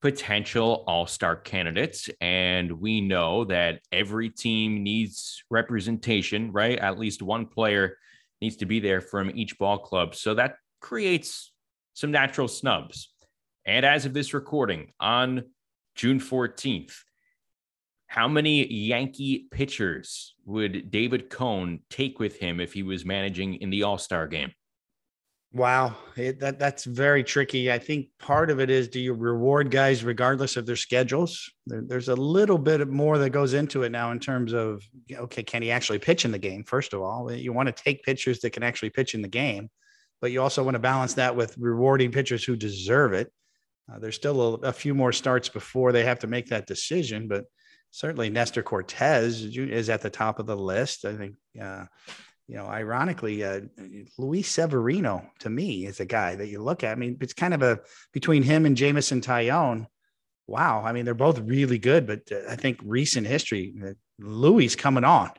potential all star candidates. And we know that every team needs representation, right? At least one player needs to be there from each ball club. So that creates some natural snubs. And as of this recording on June 14th, how many Yankee pitchers would David Cone take with him if he was managing in the All Star game? Wow, it, that that's very tricky. I think part of it is do you reward guys regardless of their schedules? There, there's a little bit more that goes into it now in terms of okay, can he actually pitch in the game? First of all, you want to take pitchers that can actually pitch in the game, but you also want to balance that with rewarding pitchers who deserve it. Uh, there's still a, a, few more starts before they have to make that decision, but certainly Nestor Cortes is at the top of the list. I think. Uh, you know, ironically, uh, Luis Severino to me is a guy that you look at. I mean, it's kind of a between him and Jameson Taillon. Wow, I mean, they're both really good, but uh, I think recent history, uh, Luis coming on,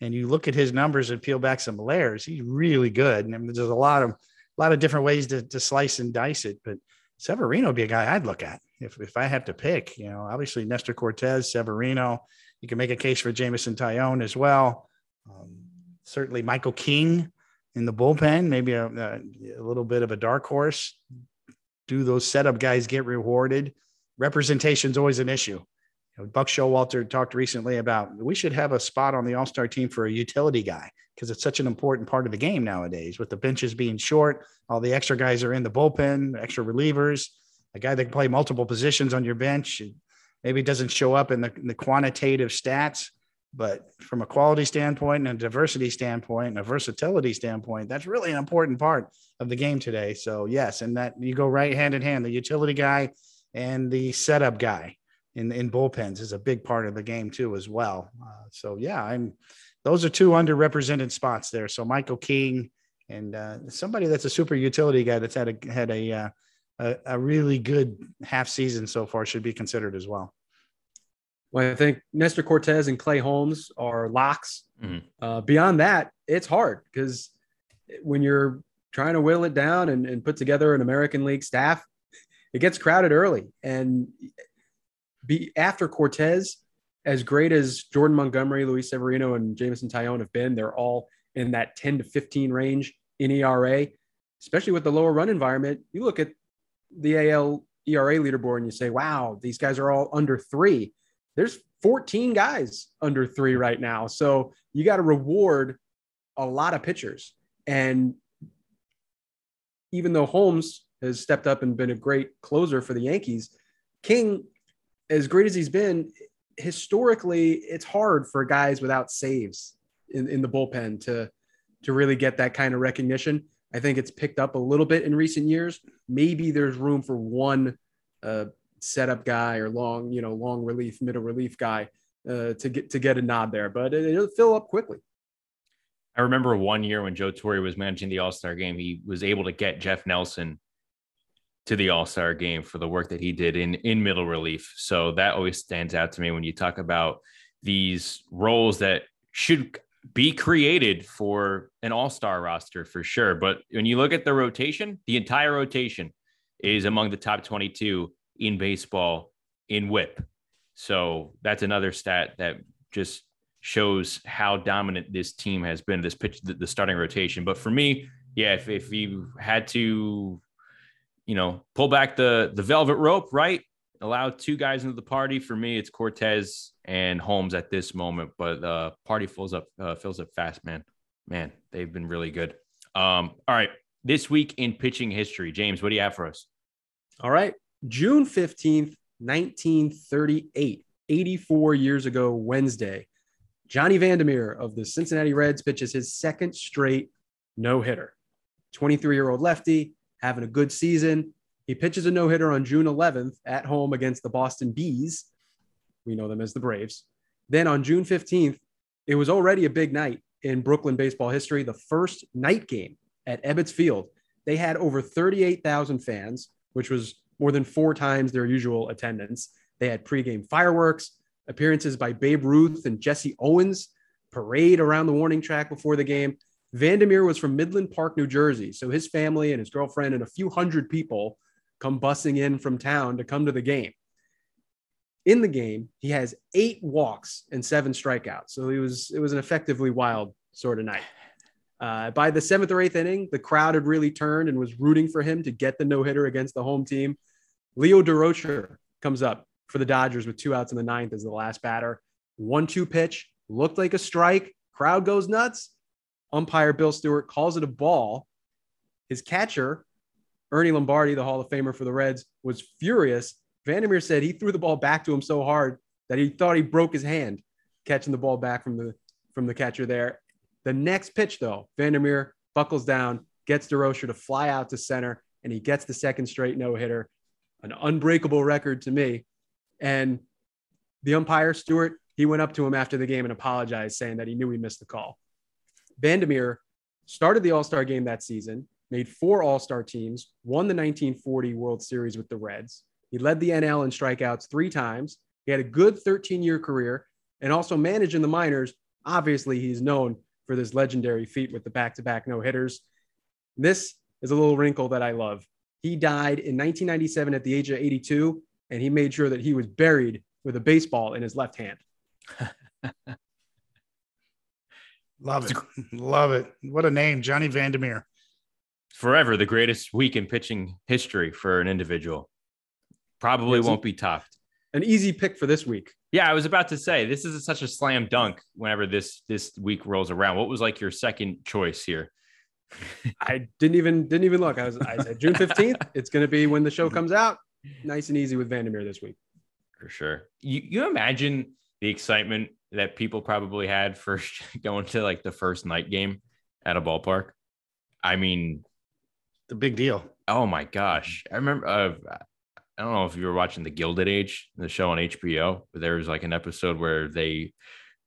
and you look at his numbers and peel back some layers, he's really good. And I mean, there's a lot of a lot of different ways to, to slice and dice it, but Severino would be a guy I'd look at if if I have to pick. You know, obviously Nestor Cortes, Severino You can make a case for Jameson Taillon as well. Um, certainly, Michael King in the bullpen, maybe a, a, little bit of a dark horse. Do those setup guys get rewarded? Representation is always an issue. You know, Buck Showalter talked recently about we should have a spot on the All Star team for a utility guy because it's such an important part of the game nowadays. With the benches being short, all the extra guys are in the bullpen, extra relievers, a guy that can play multiple positions on your bench. Maybe doesn't show up in the, in the quantitative stats, but from a quality standpoint and a diversity standpoint and a versatility standpoint, that's really an important part of the game today. So yes, and that you go right hand in hand, the utility guy and the setup guy in in bullpens is a big part of the game too as well. Uh, so yeah, I'm those are two underrepresented spots there. So Michael King and uh, somebody that's a super utility guy that's had a had a, uh, a a really good half season so far should be considered as well. Well, I think Nestor Cortes and Clay Holmes are locks. Mm-hmm. Uh, beyond that, it's hard because when you're trying to whittle it down and, and put together an American League staff, it gets crowded early. And be after Cortes, as great as Jordan Montgomery, Luis Severino, and Jameson Taillon have been, they're all in that 10 to 15 range in ERA, especially with the lower run environment. You look at the AL ERA leaderboard and you say, wow, these guys are all under three there's 14 guys under three right now. So you got to reward a lot of pitchers. And even though Holmes has stepped up and been a great closer for the Yankees, King, as great as he's been, historically, it's hard for guys without saves in, in the bullpen to, to really get that kind of recognition. I think it's picked up a little bit in recent years. Maybe there's room for one uh, setup guy or long, you know, long relief, middle relief guy uh, to get to get a nod there, but it, will fill up quickly. I remember one year when Joe Torre was managing the All Star game, he was able to get Jeff Nelson to the All Star game for the work that he did in in middle relief. So that always stands out to me when you talk about these roles that should be created for an All Star roster for sure. But when you look at the rotation, the entire rotation is among the top 22 in baseball in whip. So that's another stat that just shows how dominant this team has been, this pitch, the, the starting rotation. But for me, yeah, if, if you had to, you know, pull back the the velvet rope, right? Allow two guys into the party. For me, it's Cortes and Holmes at this moment. But uh party fills up uh, fills up fast, man. Man, they've been really good. Um, all right. This week in pitching history, James, what do you have for us? All right. June 15th, 1938, 84 years ago, Wednesday, Johnny Vander Meer of the Cincinnati Reds pitches his second straight no hitter. 23 year old lefty, having a good season. He pitches a no hitter on June 11th at home against the Boston Bees. We know them as the Braves. Then on June 15th, it was already a big night in Brooklyn baseball history, the first night game at Ebbets Field. They had over 38,000 fans, which was more than four times their usual attendance. They had pregame fireworks, appearances by Babe Ruth and Jesse Owens, parade around the warning track before the game. Vander Meer was from Midland Park, New Jersey. So his family and his girlfriend and a few hundred people come bussing in from town to come to the game. In the game, he has eight walks and seven strikeouts. So he was it was an effectively wild sort of night. Uh, by the seventh or eighth inning, the crowd had really turned and was rooting for him to get the no hitter against the home team. Leo Durocher comes up for the Dodgers with two outs in the ninth as the last batter. One two pitch looked like a strike. Crowd goes nuts. Umpire Bill Stewart calls it a ball. His catcher, Ernie Lombardi, the Hall of Famer for the Reds, was furious. Vander Meer said he threw the ball back to him so hard that he thought he broke his hand catching the ball back from the from the catcher there. The next pitch, though, Vander Meer buckles down, gets Durocher to fly out to center, and he gets the second straight no hitter an unbreakable record to me. And the umpire, Stewart, he went up to him after the game and apologized, saying that he knew he missed the call. Vander Meer started the All Star game that season, made four All Star teams, won the 1940 World Series with the Reds. He led the NL in strikeouts three times. He had a good 13 year career and also managed in the minors. Obviously, he's known for this legendary feat with the back to back no hitters. This is a little wrinkle that I love. He died in 1997 at the age of 82, and he made sure that he was buried with a baseball in his left hand. Love it. Love it. What a name, Johnny Vander Forever the greatest week in pitching history for an individual. Probably won't be topped. An easy pick for this week. Yeah, I was about to say this is such a slam dunk whenever this this week rolls around. What was like your second choice here? I didn't even didn't even look. I was I said June 15th. it's gonna be when the show comes out. Nice and easy with Vander Meer this week. For sure. You you imagine the excitement that people probably had for going to like the first night game at a ballpark. I mean, the big deal. Oh my gosh. I remember uh, I don't know if you were watching The Gilded Age, the show on HBO, but there was like an episode where they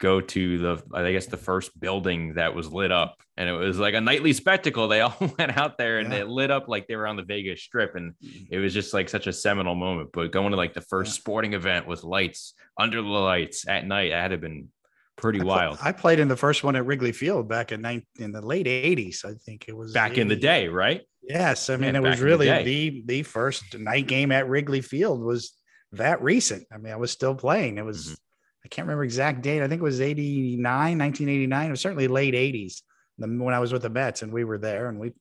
go to the I guess the first building that was lit up and it was like a nightly spectacle. They all went out there and yeah. it lit up like they were on the Vegas strip and it was just like such a seminal moment. But going to like the first yeah. sporting event with lights under the lights at night, that had been pretty I wild. I played in the first one at Wrigley Field back in nine, in the late 80s, I think it was back 80. in the day, right? Yes, I mean it was really the, the, the first night game at Wrigley Field was that recent. I mean, I was still playing. It was mm-hmm. Can't remember exact date. I think it was 89, 1989. It was certainly late 80s when I was with the Mets and we were there and we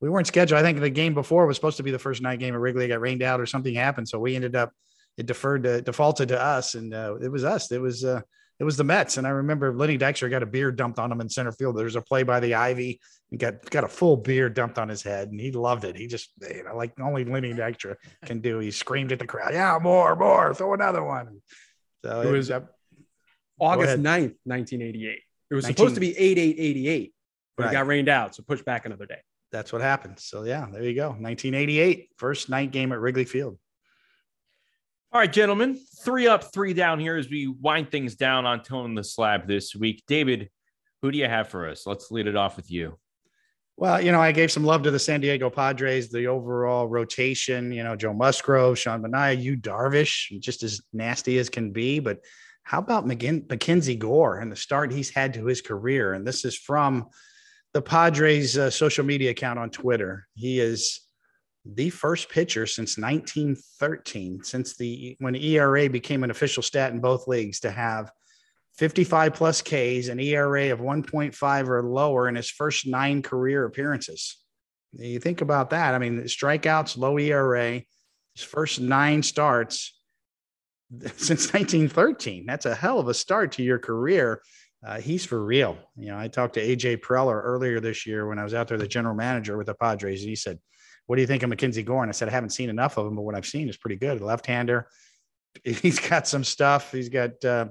we weren't scheduled. I think the game before was supposed to be the first night game at Wrigley. It got rained out or something happened, so we ended up it deferred to defaulted to us, and uh, it was us. It was uh, it was the Mets, and I remember Lenny Dykstra got a beer dumped on him in center field. There's a play by the Ivy, and got got a full beer dumped on his head, and he loved it. He just you know like only Lenny Dykstra can do. He screamed at the crowd, "Yeah, more, more, throw another one." So it was uh, August 9th, 1988. It was 19... supposed to be 8 8 88, but right. it got rained out, so pushed back another day. That's what happened. So yeah, there you go. 1988, first night game at Wrigley Field. All right, gentlemen, three up, three down here as we wind things down on Toeing the Slab this week. David, who do you have for us? Let's lead it off with you. Well, you know, I gave some love to the San Diego Padres, the overall rotation, you know, Joe Musgrove, Sean Manaea, Yu Darvish, just as nasty as can be. But how about McGinn- Mackenzie Gore and the start he's had to his career? And this is from the Padres uh, social media account on Twitter. He is the first pitcher since 1913, since the when ERA became an official stat in both leagues, to have 55 plus Ks, an ERA of 1.5 or lower in his first nine career appearances. You think about that. I mean, strikeouts, low ERA, his first nine starts since 1913. That's a hell of a start to your career. Uh, he's for real. You know, I talked to AJ Preller earlier this year when I was out there, the general manager with the Padres. And he said, what do you think of Mackenzie Gore? And I said, I haven't seen enough of him, but what I've seen is pretty good. Left hander. He's got some stuff. He's got uh,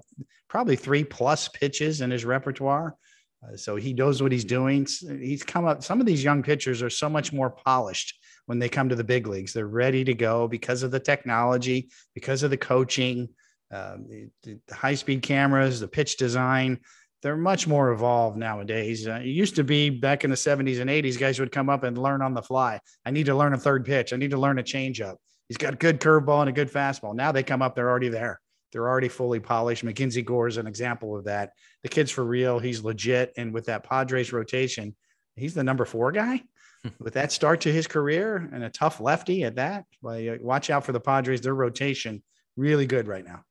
probably three plus pitches in his repertoire. Uh, so he knows what he's doing. He's come up. Some of these young pitchers are so much more polished when they come to the big leagues. They're ready to go because of the technology, because of the coaching, uh, the, the high speed cameras, the pitch design they're much more evolved nowadays. Uh, it used to be back in the 70s and 80s, guys would come up and learn on the fly. I need to learn a third pitch. I need to learn a changeup. He's got a good curveball and a good fastball. Now they come up, they're already there. They're already fully polished. Mackenzie Gore is an example of that. The kid's for real. He's legit. And with that Padres rotation, he's the number four guy. with that start to his career and a tough lefty at that, well, watch out for the Padres. Their rotation really good right now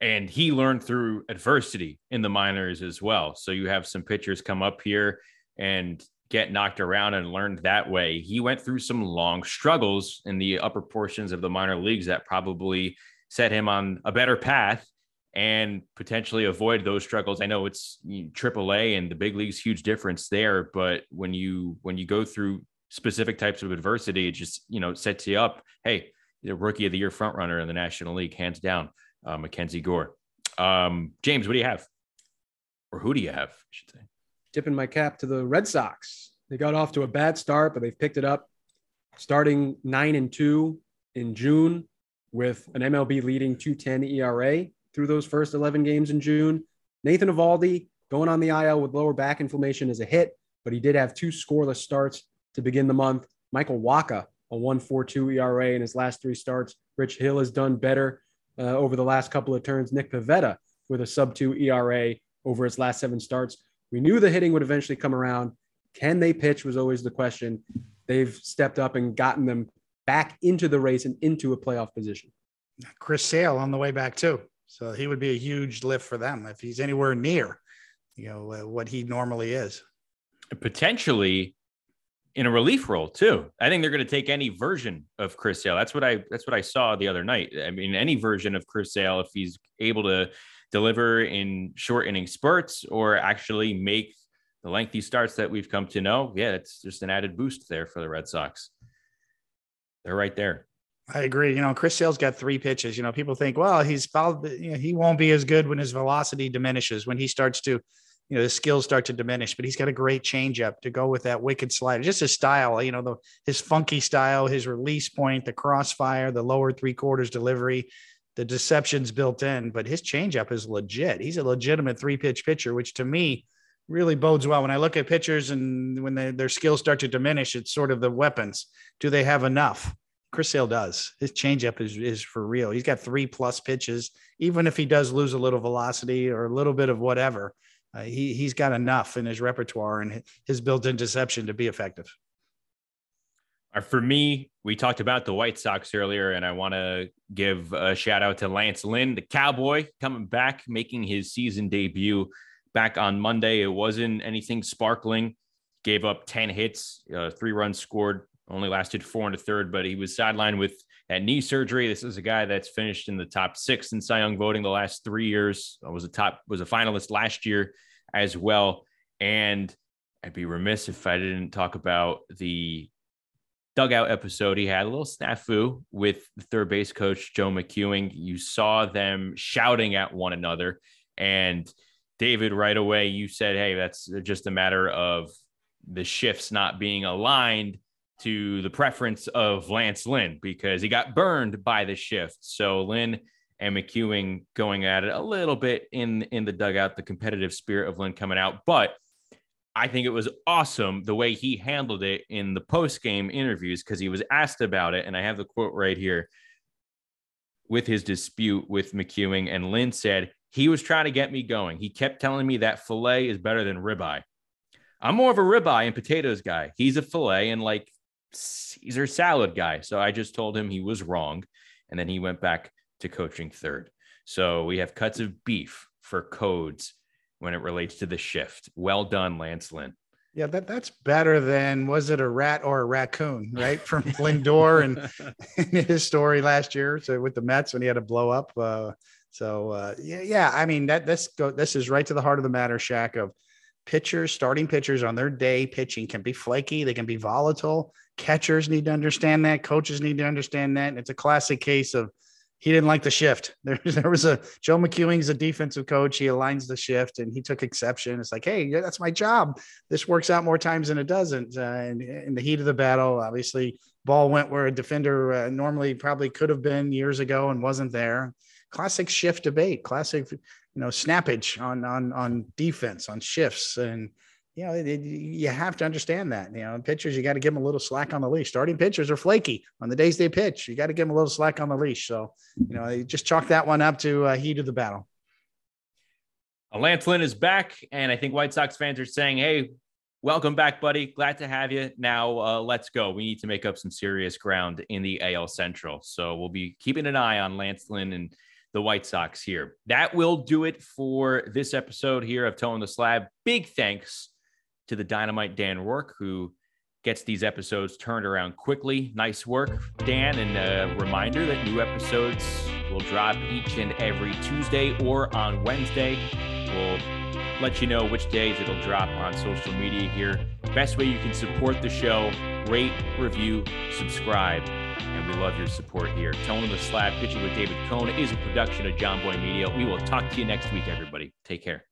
and he learned through adversity in the minors as well. So you have some pitchers come up here and get knocked around and learned that way. He went through some long struggles in the upper portions of the minor leagues that probably set him on a better path and potentially avoid those struggles. I know it's AAA and the big leagues huge difference there, but when you when you go through specific types of adversity, it just you know sets you up. Hey, the rookie of the year front runner in the National League, hands down uh, Mackenzie Gore. Um, James, what do you have? Or who do you have? I should say. Tipping my cap to the Red Sox. They got off to a bad start, but they've picked it up, starting nine and two in June with an MLB leading 210 ERA through those first 11 games in June. Nathan Eovaldi going on the IL with lower back inflammation is a hit, but he did have two scoreless starts to begin the month. Michael Wacha, a 1.42 ERA in his last three starts. Rich Hill has done better uh, over the last couple of turns. Nick Pivetta with a sub two ERA over his last seven starts. We knew the hitting would eventually come around. Can they pitch was always the question. They've stepped up and gotten them back into the race and into a playoff position. Chris Sale on the way back too. So he would be a huge lift for them if he's anywhere near, you know, uh, what he normally is. Potentially in a relief role too. I think they're going to take any version of Chris Sale. That's what I that's what I saw the other night. I mean, any version of Chris Sale if he's able to deliver in short inning spurts or actually make the lengthy starts that we've come to know. Yeah, it's just an added boost there for the Red Sox. They're right there. I agree. You know, Chris Sale's got three pitches. You know, people think, well, he's fouled, you know, he won't be as good when his velocity diminishes, when he starts to, you know, the skills start to diminish, but he's got a great changeup to go with that wicked slider. Just his style, you know, the his funky style, his release point, the crossfire, the lower three quarters delivery, the deception's built in, but his changeup is legit. He's a legitimate three pitch pitcher, which to me really bodes well. When I look at pitchers and when they, their skills start to diminish, it's sort of the weapons. Do they have enough? Chris Sale does. His changeup is is for real. He's got three plus pitches. Even if he does lose a little velocity or a little bit of whatever, uh, he he's got enough in his repertoire and his built-in deception to be effective. Uh, for me, we talked about the White Sox earlier, and I want to give a shout out to Lance Lynn, the Cowboy, coming back, making his season debut back on Monday. It wasn't anything sparkling. Gave up 10 hits, uh, three runs scored, only lasted four and a third, but he was sidelined with that knee surgery. This is a guy that's finished in the top six in Cy Young voting the last three years. Was a top was a finalist last year as well. And I'd be remiss if I didn't talk about the dugout episode. He had a little snafu with third base coach Joe McEwing. You saw them shouting at one another, and David, right away, you said, "Hey, that's just a matter of the shifts not being aligned." to the preference of Lance Lynn because he got burned by the shift. So Lynn and McEwing going at it a little bit in in the dugout, the competitive spirit of Lynn coming out. But I think it was awesome the way he handled it in the post game interviews because he was asked about it, and I have the quote right here with his dispute with McEwing, and Lynn said he was trying to get me going. He kept telling me that fillet is better than ribeye. I'm more of a ribeye and potatoes guy. He's a fillet and like Caesar salad guy. So I just told him he was wrong. And then he went back to coaching third. So we have cuts of beef for codes when it relates to the shift. Well done, Lance Lynn. Yeah, that, that's better than was it a rat or a raccoon, right? From Lindor and his story last year. So with the Mets when he had to blow up. Uh, so uh, yeah, yeah. I mean that this go this is right to the heart of the matter, Shaq. Of pitchers, starting pitchers on their day pitching can be flaky, they can be volatile. Catchers need to understand that. Coaches need to understand that. And it's a classic case of he didn't like the shift. There, there was a Joe McEwing's a defensive coach. He aligns the shift and he took exception. It's like, hey, that's my job. This works out more times than it doesn't. Uh, and in the heat of the battle, obviously, ball went where a defender uh, normally probably could have been years ago and wasn't there. Classic shift debate. Classic, you know, snappage on on on defense on shifts and you know, it, you have to understand that. You know, pitchers, you got to give them a little slack on the leash. Starting pitchers are flaky on the days they pitch. You got to give them a little slack on the leash. So, you know, just chalk that one up to uh, heat of the battle. Lance Lynn is back, and I think White Sox fans are saying, "Hey, welcome back, buddy. Glad to have you. Now, uh, let's go. We need to make up some serious ground in the AL Central. So we'll be keeping an eye on Lance Lynn and." the White Sox here. That will do it for this episode here of Toeing the Slab. Big thanks to the Dynamite Dan Rourke, who gets these episodes turned around quickly. Nice work, Dan. And a reminder that new episodes will drop each and every Tuesday or on Wednesday. We'll let you know which days it'll drop on social media here. Best way you can support the show rate, review, subscribe. And we love your support here. Toeing the Slab, Pitching with David Cone is a production of Jomboy Media. We will talk to you next week, everybody. Take care.